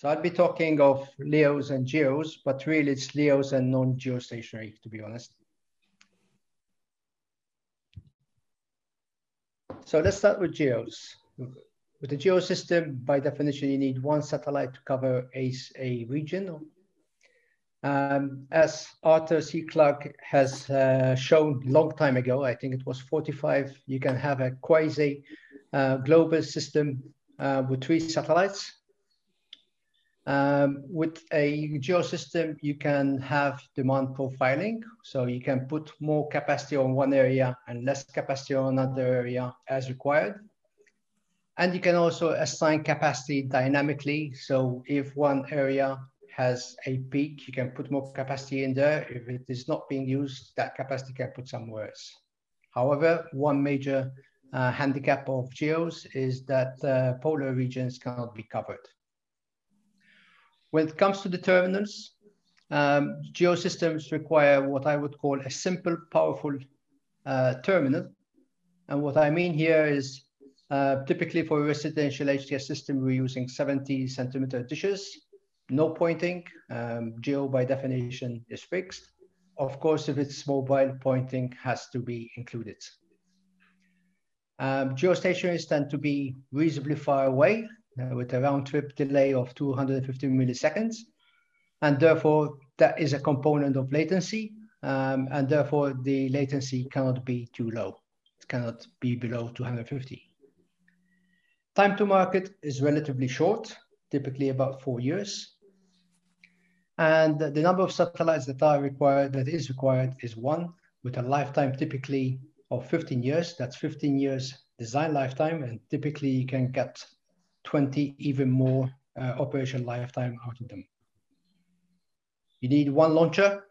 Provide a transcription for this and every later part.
So I'll be talking of LEOs and GEOs, but really it's LEOs and non-geostationary, to be honest. So let's start with GEOs. With the GEO system, by definition, you need one satellite to cover a, a region. Um, as Arthur C. Clarke has uh, shown long time ago, I think it was 45, you can have a quasi uh, global system uh, with three satellites. Um, with a geo system, you can have demand profiling. So you can put more capacity on one area and less capacity on another area as required. And you can also assign capacity dynamically. So if one area has a peak, you can put more capacity in there. If it is not being used, that capacity can put somewhere else. However, one major uh, handicap of geos is that uh, polar regions cannot be covered. When it comes to the terminals, um, geosystems require what I would call a simple, powerful uh, terminal. And what I mean here is uh, typically for a residential HTS system, we're using 70 centimeter dishes, no pointing. Um, geo by definition is fixed. Of course, if it's mobile, pointing has to be included. Um, geostationaries tend to be reasonably far away with a round trip delay of 250 milliseconds. And therefore, that is a component of latency. Um, and therefore, the latency cannot be too low. It cannot be below 250. Time to market is relatively short, typically about four years. And the number of satellites that are required, that is required, is one, with a lifetime typically of 15 years. That's 15 years design lifetime, and typically you can get 20, even more uh, operation lifetime out of them. You need one launcher,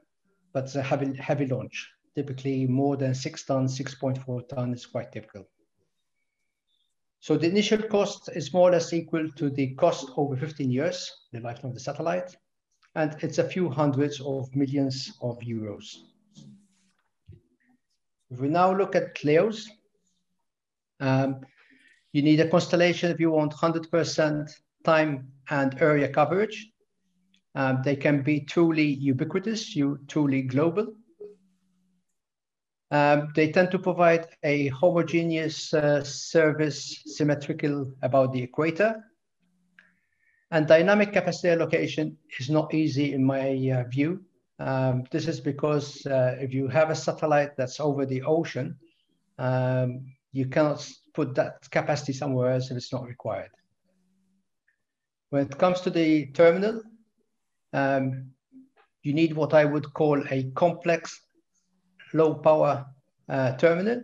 but it's a heavy, heavy launch. Typically more than six tons, 6.4 tons is quite typical. So the initial cost is more or less equal to the cost over 15 years, the lifetime of the satellite, and it's a few hundreds of millions of euros. If we now look at CLEOs, um, you need a constellation if you want 100% time and area coverage. Um, they can be truly ubiquitous, you truly global. Um, they tend to provide a homogeneous uh, service symmetrical about the equator. And dynamic capacity allocation is not easy in my uh, view. Um, this is because uh, if you have a satellite that's over the ocean, um, you cannot put that capacity somewhere else if it's not required. When it comes to the terminal, um, you need what I would call a complex low power uh, terminal.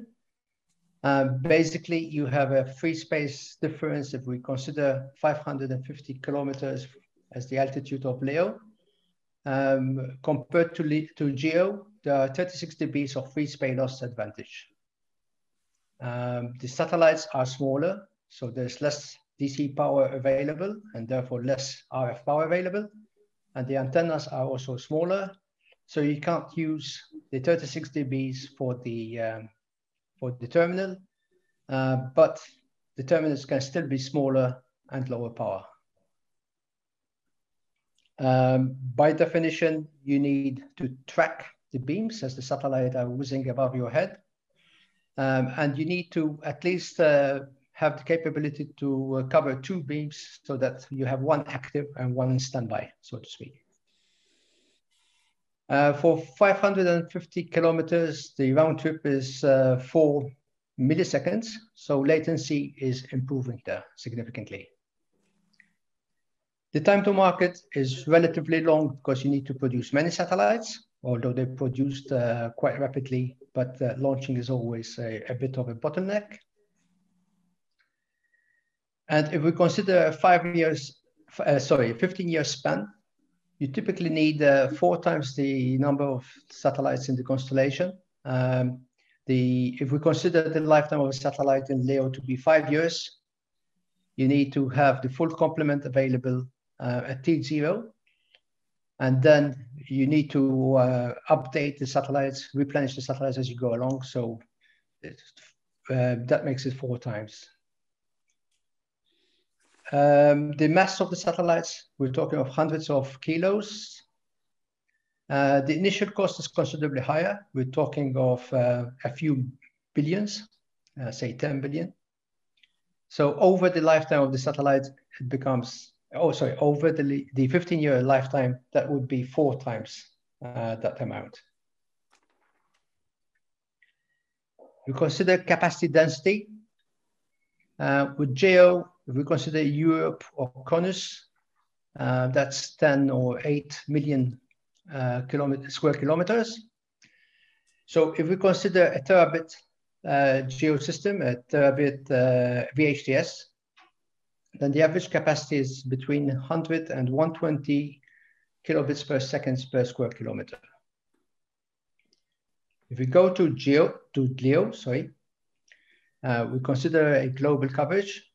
Um, basically, you have a free space difference if we consider 550 kilometers as the altitude of LEO. Um, compared to, to GEO, there are 36 dBs of free space loss advantage. Um, the satellites are smaller, so there's less DC power available and therefore less RF power available. And the antennas are also smaller, so you can't use the 36 dBs for the um, for the terminal, uh, but the terminals can still be smaller and lower power. Um, by definition, you need to track the beams as the satellite are whizzing above your head. Um, and you need to at least uh, have the capability to uh, cover two beams so that you have one active and one in standby, so to speak. Uh, for 550 kilometers, the round trip is uh, four milliseconds, so latency is improving there significantly. The time to market is relatively long because you need to produce many satellites, although they're produced uh, quite rapidly but uh, launching is always a, a, bit of a bottleneck. And if we consider five years, uh, sorry, 15 year span, you typically need uh, four times the number of satellites in the constellation. Um, the, if we consider the lifetime of a satellite in LEO to be five years, you need to have the full complement available uh, at T0 and then you need to uh, update the satellites, replenish the satellites as you go along. So it, uh, that makes it four times. Um, the mass of the satellites, we're talking of hundreds of kilos. Uh, the initial cost is considerably higher. We're talking of uh, a few billions, uh, say 10 billion. So over the lifetime of the satellite, it becomes, oh, sorry, over the, the 15 year lifetime, that would be four times uh, that amount. We consider capacity density. Uh, with GEO, if we consider Europe or CONUS, uh, that's 10 or 8 million uh, kilometer, square kilometers. So if we consider a terabit uh, GEO system, a terabit uh, VHTS, then the average capacity is between 100 and 120 kilobits per second per square kilometer. If we go to Geo, to LEO, sorry, uh, we consider a global coverage.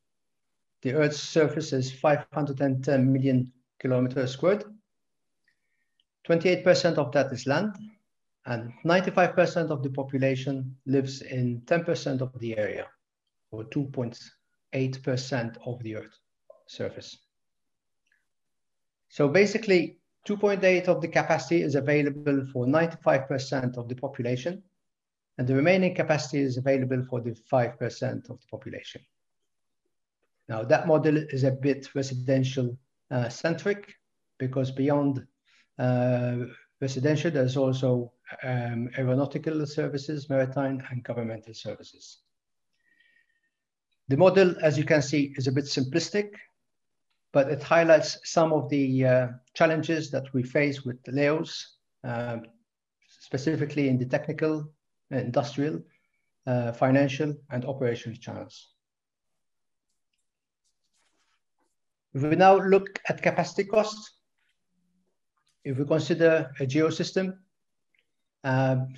The Earth's surface is 510 million kilometers squared. 28% of that is land, and 95% of the population lives in 10% of the area, or 2.8% of the Earth surface. So basically, 2.8 of the capacity is available for 95% of the population, and the remaining capacity is available for the 5% of the population. Now, that model is a bit residential uh, centric because beyond uh, residential, there's also um, aeronautical services, maritime, and governmental services. The model, as you can see, is a bit simplistic but it highlights some of the uh, challenges that we face with the LEOs, um, specifically in the technical, industrial, uh, financial, and operational channels. If we now look at capacity costs, if we consider a geosystem, um,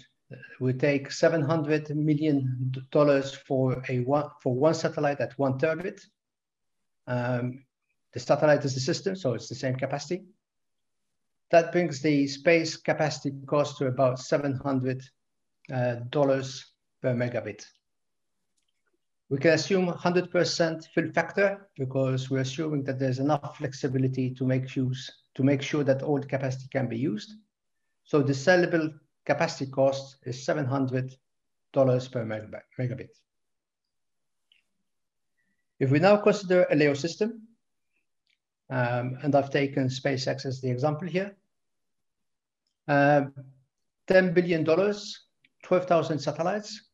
we take $700 million for, a one, for one satellite at one terabit. Um, the satellite is the system, so it's the same capacity. That brings the space capacity cost to about $700 uh, per megabit. We can assume 100% fill factor because we're assuming that there's enough flexibility to make use to make sure that all the capacity can be used. So the sellable capacity cost is $700 per megabit. If we now consider a LEO system, um, and I've taken SpaceX as the example here. Uh, $10 billion, 12,000 satellites,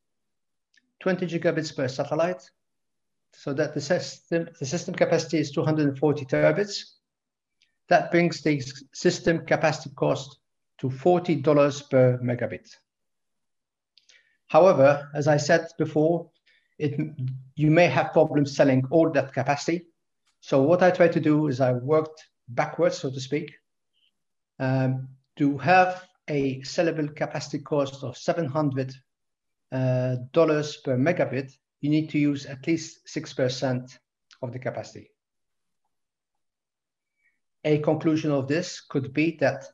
20 gigabits per satellite. So that the system, the system capacity is 240 terabits. That brings the system capacity cost to $40 per megabit. However, as I said before, it, you may have problems selling all that capacity so what I try to do is I worked backwards, so to speak, um, to have a sellable capacity cost of 700 uh, dollars per megabit, you need to use at least 6% of the capacity. A conclusion of this could be that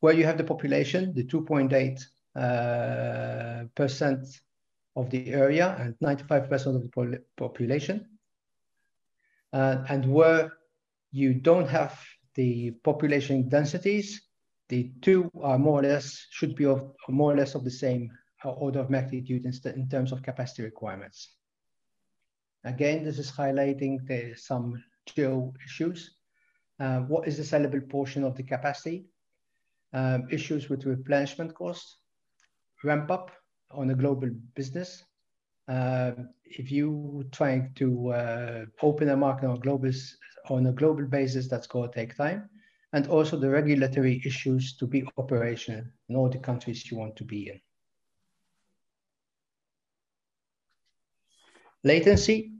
where you have the population, the 2.8 uh, percent of the area and 95% of the population, uh, and where you don't have the population densities, the two are more or less, should be of more or less of the same uh, order of magnitude in, in terms of capacity requirements. Again, this is highlighting the, some geo issues. Uh, what is the sellable portion of the capacity? Um, issues with replenishment costs, ramp up on a global business, uh, if you trying to uh, open a market on, global, on a global basis, that's going to take time. And also the regulatory issues to be operational in all the countries you want to be in. Latency.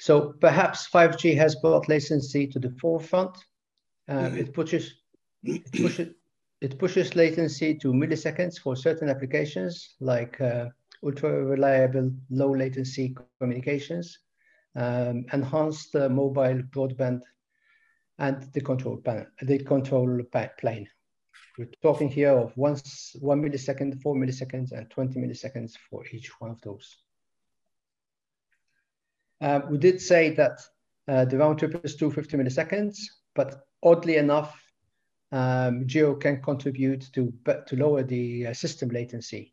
So perhaps 5G has brought latency to the forefront. Um, it pushes it pushes it pushes latency to milliseconds for certain applications like uh, ultra reliable, low latency communications, um, enhanced uh, mobile broadband, and the control panel, the control plane. We're talking here of once one millisecond, four milliseconds, and 20 milliseconds for each one of those. Uh, we did say that Uh, the round trip is 250 milliseconds, but oddly enough, um, Geo can contribute to, to lower the uh, system latency.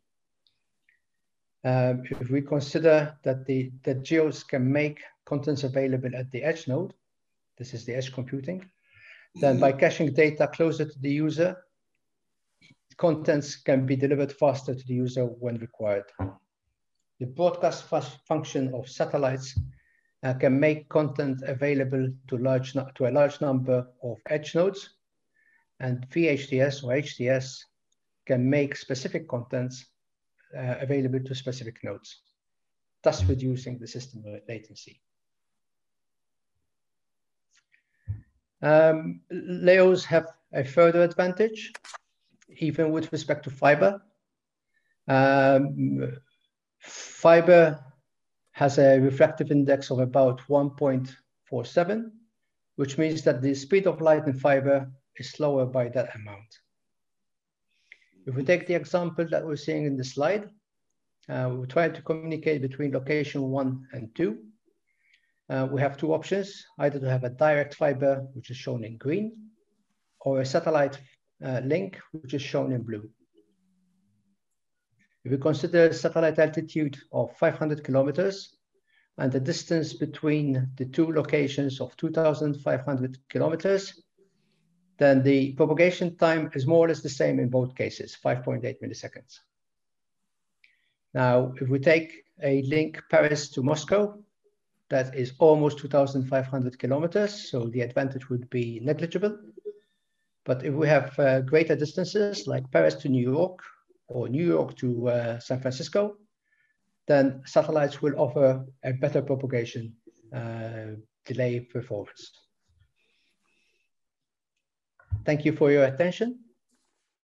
Um, if we consider that the that geos can make contents available at the edge node, this is the edge computing, then by caching data closer to the user, contents can be delivered faster to the user when required. The broadcast function of satellites uh, can make content available to, large to a large number of edge nodes, and VHTS or HTS can make specific contents uh, available to specific nodes, thus reducing the system latency. Um, LEOs have a further advantage, even with respect to fiber. Um, fiber has a refractive index of about 1.47, which means that the speed of light in fiber is slower by that amount. If we take the example that we're seeing in the slide, uh, we're trying to communicate between location one and two. Uh, we have two options, either to have a direct fiber, which is shown in green, or a satellite uh, link, which is shown in blue. If we consider satellite altitude of 500 kilometers and the distance between the two locations of 2,500 kilometers, then the propagation time is more or less the same in both cases, 5.8 milliseconds. Now, if we take a link Paris to Moscow, that is almost 2,500 kilometers, so the advantage would be negligible. But if we have uh, greater distances, like Paris to New York or New York to uh, San Francisco, then satellites will offer a better propagation uh, delay performance. Thank you for your attention.